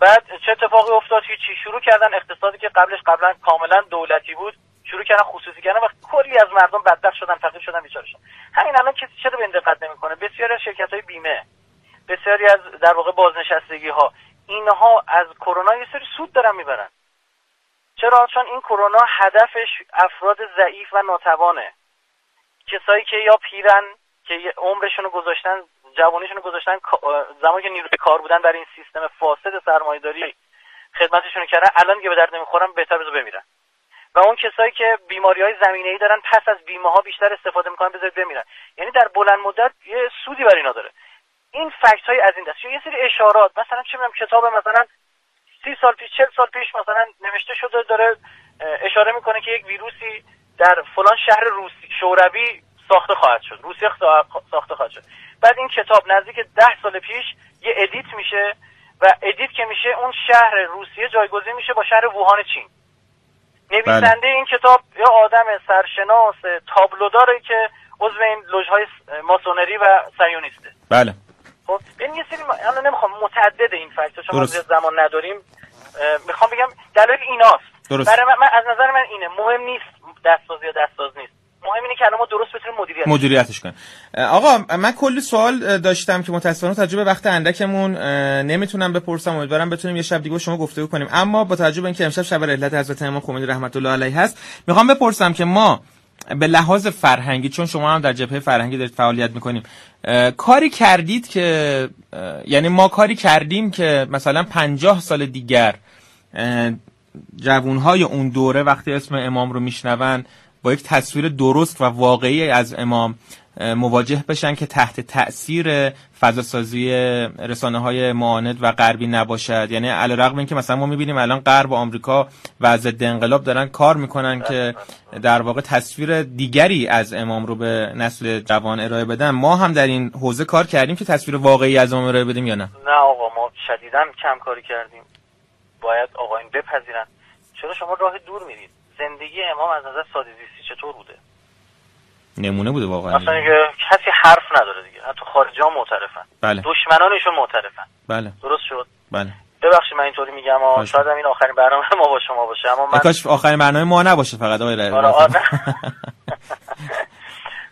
بعد چه اتفاقی افتاد؟ هیچی. شروع کردن اقتصادی که قبلش قبلا کاملا دولتی بود شروع کردن خصوصی کردن و کلی از مردم بدبخت شدن فقیر شدن بیچاره شدن. همین الان کسی چرا به این دقت نمی‌کنه؟ بسیاری از شرکت های بیمه بسیاری از در واقع بازنشستگی ها اینها از کرونا یه سری سود دارن می‌برن. چرا؟ چون این کرونا هدفش افراد ضعیف و ناتوانه. کسایی که یا پیرن که عمرشون رو گذاشتن جوانیشون رو گذاشتن زمانی که نیروی کار بودن برای این سیستم فاسد سرمایه‌داری خدمتشون کردن الان دیگه به درد نمی‌خورن بهتر بذار بمیرن. و اون کسایی که بیماری های زمینه ای دارن پس از بیمه ها بیشتر استفاده می‌کنن بذارید بمیرن. یعنی در بلند مدت یه سودی برای اینا داره. این فکت های از این دست یه سری اشارات مثلا چه می‌دونم کتاب مثلا سی سال پیش چل سال پیش مثلا نوشته شده داره اشاره می‌کنه که یک ویروسی در فلان شهر روسی شوروی ساخته خواهد شد. روسیه ساخته خواهد شد. بعد این کتاب نزدیک ده سال پیش یه edit میشه و edit که میشه اون شهر روسیه جایگزین میشه با شهر ووهان چین. نویسنده بله. این کتاب یا آدم سرشناس تابلوداری که عضو این لژهای ماسونری و صهیونیسته. بله. خب این یه سری ما... نمی‌خوام متعدد این fact چون زمان نداریم. می‌خوام بگم دلیل ایناست. درست. برای من, از نظر من اینه. مهم نیست دست‌ساز یا دست‌ساز نیست. مهم اینه که ما درست بتونیم مدیریت مدیریتش کنیم. آقا من کلی سوال داشتم که متاسفانه تجربه وقت اندکمون نمی‌تونم بپرسم. امیدوارم بتونیم یه شب دیگه شما گفتگو کنیم. اما با توجه به اینکه امشب شب رحلت حضرت امام خمینی رحمت الله علیه هست می‌خوام بپرسم که ما به لحاظ فرهنگی چون شما هم در جبهه فرهنگی دارید فعالیت می‌کنیم کاری کردید که یعنی ما کاری کردیم که مثلا پنجاه سال دیگر جوانهای اون دوره وقتی اسم امام رو میشنون با یک تصویر درست و واقعی از امام مواجه بشن که تحت تاثیر فضاسازی رسانه های معاند و غربی نباشد. یعنی علیرغم اینکه مثلا ما می‌بینیم الان غرب و آمریکا و ضد انقلاب دارن کار می‌کنن که در واقع تصویر دیگری از امام رو به نسل جوان ارائه بدن. ما هم در این حوزه کار کردیم که تصویر واقعی از امام ارائه بدیم یا نه؟ نه آقا ما شدیدا کم کاری کردیم. باید آقایون بپذیرن. چرا شما راه دور میرید؟ زندگی امام از نظر ساده زیستی چطور بوده؟ نمونه بوده واقعا. اصلا که کسی حرف نداره دیگه. حتی خارجی ها معترفن. بله. دشمنانشون معترفن. بله. درست شد؟ بله. ببخشید من اینطوری میگم اما شاید این آخرین برنامه ما با شما باشه. اما من کاش آخرین برنامه ما نباشه فقط آقای آره آره.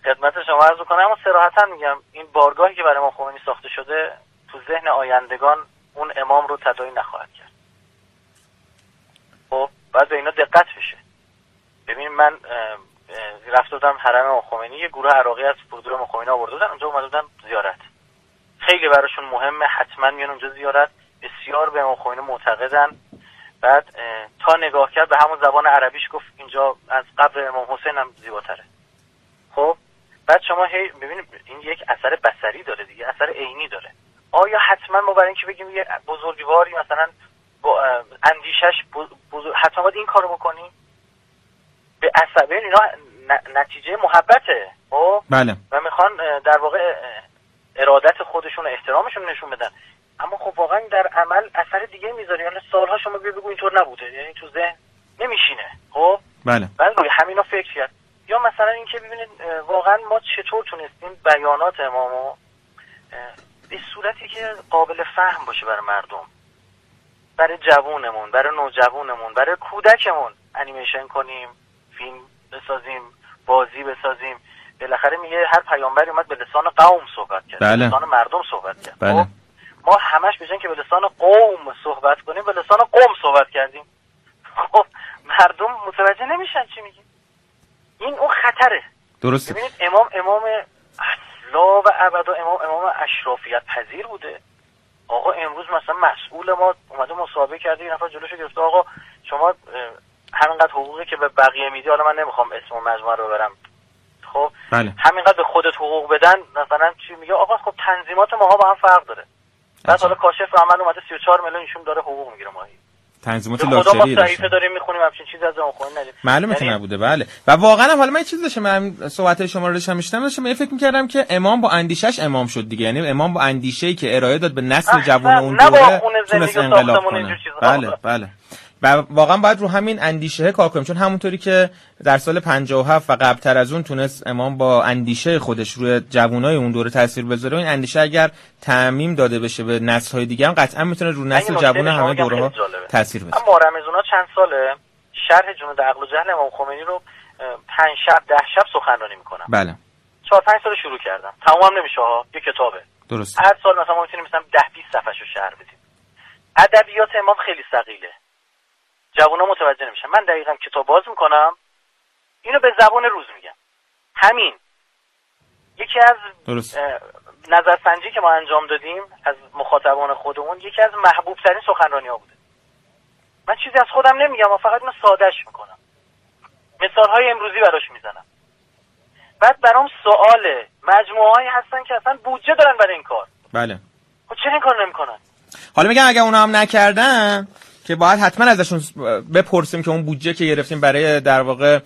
خدمت شما عرض کنم اما صراحتا میگم این بارگاهی که برای ما خمینی ساخته شده تو ذهن آیندگان اون امام رو تداعی نخواهد کرد. خب بعد به اینا دقت بشه. ببین من رفته بودم حرم خمینی یه گروه عراقی از فرودگاه خمینی آورده بودن اونجا اومده بودن زیارت. خیلی براشون مهمه حتما میان اونجا زیارت. بسیار به امام خمینی معتقدن. بعد تا نگاه کرد به همون زبان عربیش گفت اینجا از قبر امام حسین هم زیباتره. خب بعد شما هی ببینید این یک اثر بسری داره دیگه اثر عینی داره. آیا حتما ما برای اینکه بگیم یه بزرگواری مثلا با اندیشش بزرگ... حتما باید این کارو بکنیم به عصبه اینا نتیجه محبته خب؟ بله. و می‌خوان در واقع ارادت خودشون و احترامشون نشون بدن. اما خب واقعا در عمل اثر دیگه می‌ذاره. یعنی سالها شما بگو اینطور نبوده. یعنی تو ذهن نمیشینه. خب؟ بله. بعد روی همینا فکر کرد. یا مثلا اینکه ببینید واقعا ما چطور تونستیم بیانات امامو به صورتی که قابل فهم باشه برای مردم. برای جوونمون برای نوجوونمون برای کودکمون انیمیشن کنیم فیلم بسازیم بازی بسازیم بالاخره میگه هر پیامبری اومد به لسان قوم صحبت کرد بله. به لسان مردم صحبت کرد بله. خب؟ ما همش بجن که به لسان قوم صحبت کنیم به لسان قوم صحبت کردیم خب مردم متوجه نمیشن چی میگیم این اون خطره درسته ببینید امام امام اصلا و ابدا امام امام اشرافیت پذیر بوده آقا امروز مثلا مسئول ما اومده مصاحبه کرده یه نفر جلوشو گرفته. آقا شما همینقدر حقوقی که به بقیه میدی حالا من نمی‌خوام اسم مجموعه رو ببرم. خب؟ بله. همینقدر به خودت حقوق بدن مثلا چی میگه؟ آقا خب تنظیمات ماها با هم فرق داره. بعد حالا کاشف عمل اومده 34 میلیون ایشون داره حقوق می‌گیره ماهی. تنظیمات لاکچری داشتن داریم می‌خونیم همچین چیزی از اون ندیم معلومه که یعنی- نبوده. بله. و واقعا هم حالا من یه چیز داشتم من صحبت شما رو داشتم میشتم داشتم یه فکر می‌کردم که امام با اندیشش امام شد دیگه. یعنی امام با اندیشه که ارائه داد به نسل. جوان اون دوره تونست انقلاب کنه. بله بله. و واقعا باید رو همین اندیشه کار کنیم. چون همونطوری که در سال 57 و قبلتر از اون تونست امام با اندیشه خودش روی جوانای اون دوره تاثیر بذاره. این اندیشه اگر تعمیم داده بشه به نسل های دیگه هم قطعا می‌تونه رو نسل جوان همه دوره ها. تاثیر بذاره. اما رمزونا چند ساله شرح جنود عقل و جهل امام خمینی رو اه، پنج شب ده شب سخنرانی می‌کنم. بله. چهار پنج سال شروع کردم. تمام نمیشه ها یه کتابه. درست هر سال مثلا ما می‌تونیم مثلا ده 20 صفحه رو شرح بدیم. ادبیات امام خیلی ثقیله. جوونا متوجه نمیشن. من دقیقا کتاب باز می‌کنم. اینو به زبان روز میگم. همین. یکی از نظرسنجی که ما انجام دادیم از مخاطبان خودمون یکی از محبوب ترین سخنرانی ها بوده. من چیزی از خودم نمیگم و فقط اینو سادش می‌کنم. مثال های امروزی براش می‌زنم. بعد برام سواله مجموعه هایی هستن که اصلا بودجه دارن برای این کار. بله. خب چرا این کار نمی‌کنن؟ حالا میگم اگه اونا هم نکردن که باید حتما ازشون بپرسیم که اون بودجه که گرفتیم برای در واقع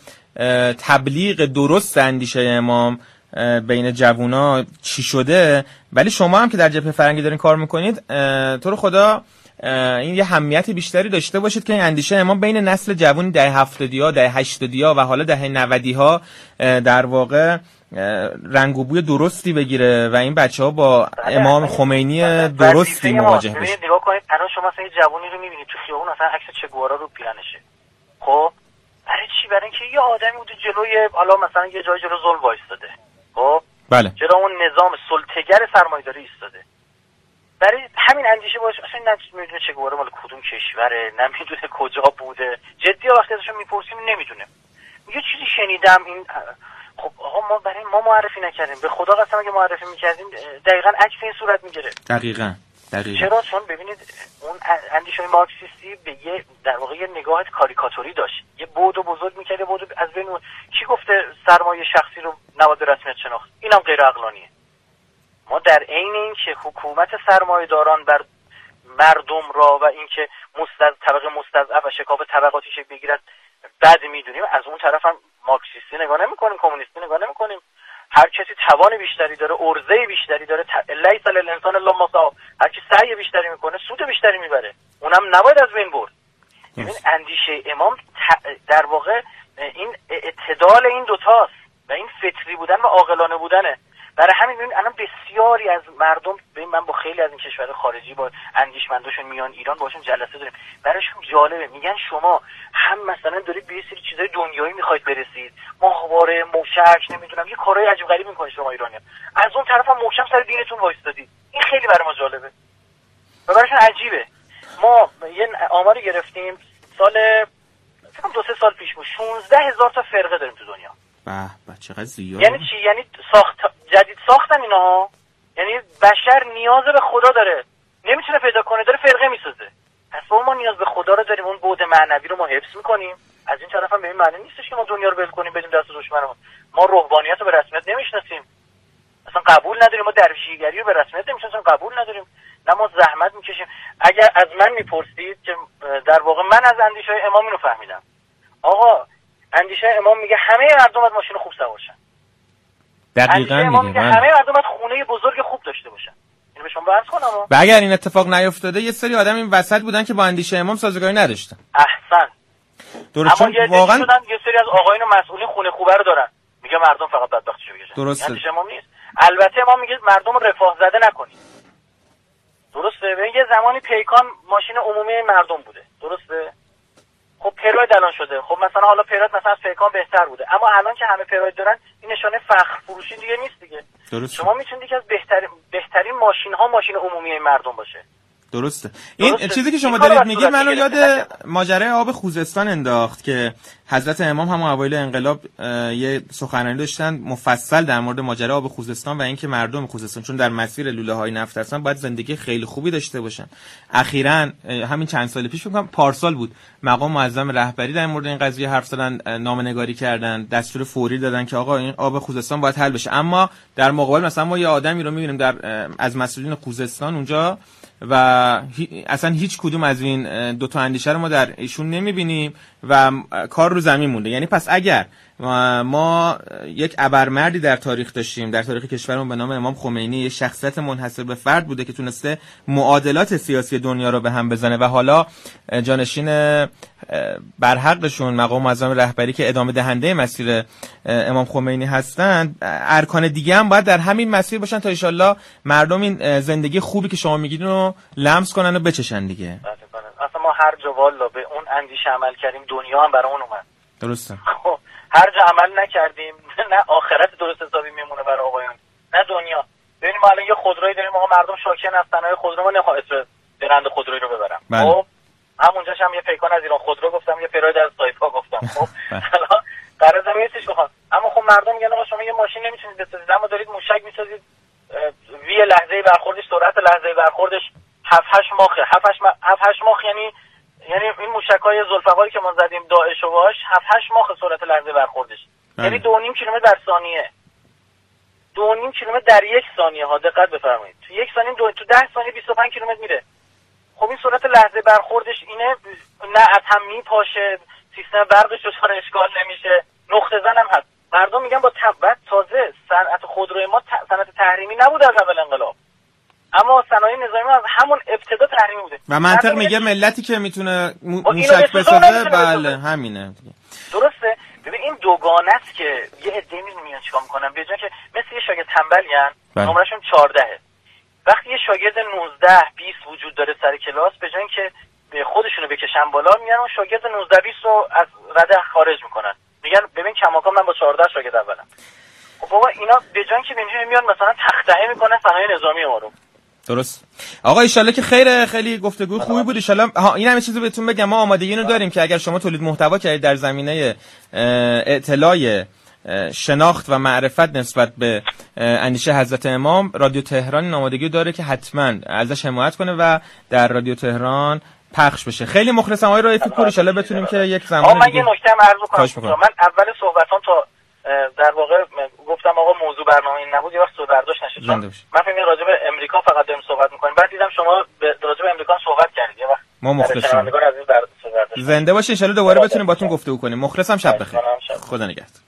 تبلیغ درست اندیشه امام بین جوونا چی شده. ولی شما هم که در جبهه فرنگی دارین کار می‌کنید تو رو خدا این یه همیت بیشتری داشته باشید که این اندیشه امام بین نسل جوون دهه هفتادی ها دهه هشتادی ها و حالا دهه نودی ها در واقع رنگ و بوی درستی بگیره و این بچه ها با امام خمینی درستی مواجه بشه نگاه کنید الان شما مثلا یه جوونی رو می‌بینید تو خیابون اصلا عکس چگوارا رو پیرنشه. خب؟ برای چی؟ برای اینکه یه آدمی بوده جلوی حالا مثلا یه جای جلو ظلم وایستاده. خب؟ بله. چرا اون نظام سلطگر سرمایه‌داری ایستاده. برای همین اندیشه باشه اصلا نمی‌دونه چگوارا مال کدوم کشوره نمی‌دونه کجا بوده. جدی وقتی ازشون می‌پرسیم نمی‌دونه یه چیزی شنیدم این خب آقا ما برای ما معرفی نکردیم. به خدا قسم اگه معرفی می‌کردیم دقیقا عکس این صورت می‌گیره دقیقا دقیقا. چرا؟ چون ببینید اون اندیشه مارکسیستی به یه در واقع یه نگاه کاریکاتوری داشت. یه بود بزرگ می‌کرد یه بود از بین اون- کی گفته سرمایه شخصی رو نباید به رسمیت شناخت؟ اینم غیر عقلانیه. ما در عین اینکه حکومت سرمایه داران بر مردم را و اینکه مستز... طبقه مستضعف و شکاف طبقاتی شکل بگیرد بد می‌دونیم از اون طرف هم مارکسیستی نگاه نمی‌کنیم کمونیستی نگاه نمی‌کنیم. هر کسی توان بیشتری داره ارزه بیشتری داره. لیس للانسان الا ما هر کی سعی بیشتری می‌کنه سود بیشتری می‌بره. اونم نباید از بین برد. ببین اندیشه امام در واقع این اعتدال این دوتاست. و این فطری بودن و عاقلانه بودنه. برای همین ببین الان بسیاری از مردم ببین من با خیلی از این کشور خارجی با اندیشمنداشون میان ایران باشون جلسه داریم. برایشون جالبه. میگن شما هم مثلا دارید به یه سری چیزای دنیایی می‌خواید برسید. ماهواره موشک نمی‌دونم یه کارهای عجیب غریب می‌کنید شما ایرانی از اون طرف هم محکم سر دینتون وایستادید. این خیلی برای ما جالبه. و برایشون عجیبه. ما یه آماری گرفتیم سال دو سه سال پیش بود. 16 هزار تا فرقه داریم تو دنیا. به به چقدر زیاد. یعنی چی؟ یعنی ساخت جدید ساختن اینا یعنی بشر نیاز به خدا داره. نمی‌تونه پیدا کنه داره فرقه می‌سازه. پس ما نیاز به خدا رو داریم اون بعد معنوی رو ما حفظ می‌کنیم. از این طرف هم به این معنی نیستش که ما دنیا رو ول کنیم بدیم دست دشمنمون. ما روحانیت رو به رسمیت نمی‌شناسیم. اصلا قبول نداریم ما درویشیگری رو به رسمیت نمی‌شناسیم قبول نداریم. نه ما زحمت می‌کشیم. اگر از من می‌پرسید که در واقع من از اندیشه های امام اینو فهمیدم. آقا اندیشه امام میگه همه مردم باید ماشین خوب سوار شن. دقیقا میگه, میگه بله. همه مردم باید خونه بزرگ خوب داشته باشن. اینو به شما برس کنم و اگر این اتفاق نیفتاده یه سری آدم این وسط بودن که با اندیشه امام سازگاری نداشتن. احسن. درست اما چون یه واقعا شدن یه سری از آقایون مسئولین خونه خوبه رو دارن. میگه مردم فقط بدبختیشو بکشن. درسته. اندیشه امام نیست. البته امام میگه مردم رو رفاه زده نکنید. درسته؟ یه زمانی پیکان ماشین عمومی مردم بوده. درسته؟ خب پراید الان شده. خب مثلا حالا پراید مثلا از پیکان بهتر بوده. اما الان که همه پراید دارن این نشانه فخر فروشی دیگه نیست دیگه. درسته شما می‌تونید که از بهترین بهترین ماشین ها ماشین عمومی مردم باشه. درسته این درسته. چیزی که شما دارید میگید منو. یاد ماجرای آب خوزستان انداخت که حضرت امام هم اوایل انقلاب یه سخنرانی داشتن مفصل در مورد ماجرای آب خوزستان و اینکه مردم خوزستان چون در مسیر لوله های نفت هستن باید زندگی خیلی خوبی داشته باشن اخیرا همین چند سال پیش میگم پارسال بود مقام معظم رهبری در مورد این قضیه حرف زدن اه، نامه‌نگاری کردن دستور فوری دادن که آقا این آب خوزستان باید حل بشه اما در مقابل مثلا ما یه آدمی رو می‌بینیم در از مسئولین خوزستان اونجا و اصلا هیچ کدوم از این اه، دو تا اندیشه رو ما در ایشون نمی‌بینیم. و کار رو زمین مونده. یعنی پس اگر ما یک ابرمردی در تاریخ داشتیم در تاریخ کشورمون به نام امام خمینی یه شخصیت منحصر به فرد بوده که تونسته معادلات سیاسی دنیا رو به هم بزنه. و حالا جانشین برحقشون مقام معظم رهبری که ادامه دهنده مسیر امام خمینی هستند ارکان دیگه هم باید در همین مسیر باشن تا ایشالله مردم این زندگی خوبی که شما میگید رو لمس کنن و بچشن دیگه. اصلا ما هر جا والا به اون اندیشه عمل کردیم دنیا هم برای اون اومد. درسته. خب هر جا عمل نکردیم نه آخرت درست حسابی میمونه برای آقایان نه دنیا. ببینیم ما الان یه خودرویی داریم آقا مردم شاکن از صنایع خودرو ما نمی‌خوام اسم برند خودرویی رو ببرم. بله. خب همونجاش هم یه پیکان از ایران خودرو گفتم یه پراید از سایپا گفتم. خب بله. حالا قرار نیستش بخوام. اما خب مردم میگن آقا شما یه ماشین نمی‌تونید بسازید اما دارید موشک می‌سازید وی لحظه برخوردش سرعت لحظه برخوردش. 7 8 ماخ 7 8 7 8 ماخ یعنی یعنی این موشک های زلفقاری که ما زدیم داعش و باش 7 8 ماخ سرعت لحظه برخوردش. بله. یعنی 2.5 کیلومتر در ثانیه. 2.5 کیلومتر در یک ثانیه. ها دقت بفرمایید. تو یک ثانیه دو... تو 10 ثانیه 25 کیلومتر میره. خب این سرعت لحظه برخوردش اینه نه از هم میپاشه سیستم برقش دچار اشکال نمیشه. نقطه زن هم هست. مردم میگن با تبت تازه صنعت خودروی ما صنعت تحریمی نبوده از اول انقلاب اما صنایع نظامی ما از همون ابتدا تحریمی بوده. و منطق میگه ملتی که می‌تونه خب موشک بسازه، بله. همینه. درسته؟ ببین این دوگانه است که یه عده میان چیکار می‌کنن. به جای که مثل یه شاگرد تنبلیان بله. نمرشون 14 وقتی یه شاگرد 19 20 وجود داره سر کلاس به جای به خودشونو بکشن بالا میان اون شاگرد 19 20 رو از رده خارج می‌کنن. میگن ببین کماکان من با 14 شاگرد اولم. خب بابا اینا به جای اینکه اینجوری میان مثلا تختهه می‌کنن صنایع نظامی ما رو. درست. آقا ایشالله که خیر خیلی گفتگو خوبی بود. ایشالله ها این همه چیزو بهتون بگم. ما آمادگی اینو داریم که اگر شما تولید محتوا کردید در زمینه اطلاع شناخت و معرفت نسبت به اندیشه حضرت امام رادیو تهران این آمادگی داره که حتما ازش حمایت کنه و در رادیو تهران پخش بشه. خیلی مخلصم آقای رایفی پور. ایشالله بتونیم که یک زمان من یه نکته عرض کنم. من اول صحبتام تا در واقع گفتم آقا موضوع برنامه این نبود یه وقت سو برداشت نشد. من فکر راجع به امریکا فقط داریم صحبت می‌کنیم. بعد دیدم شما راجع به امریکا صحبت کردید. یه وقت ما مخلصیم زنده باشه شاءالله دوباره بتونیم باتون گفتگو کنیم. مخلصم شب بخیر. خدا نگهدار.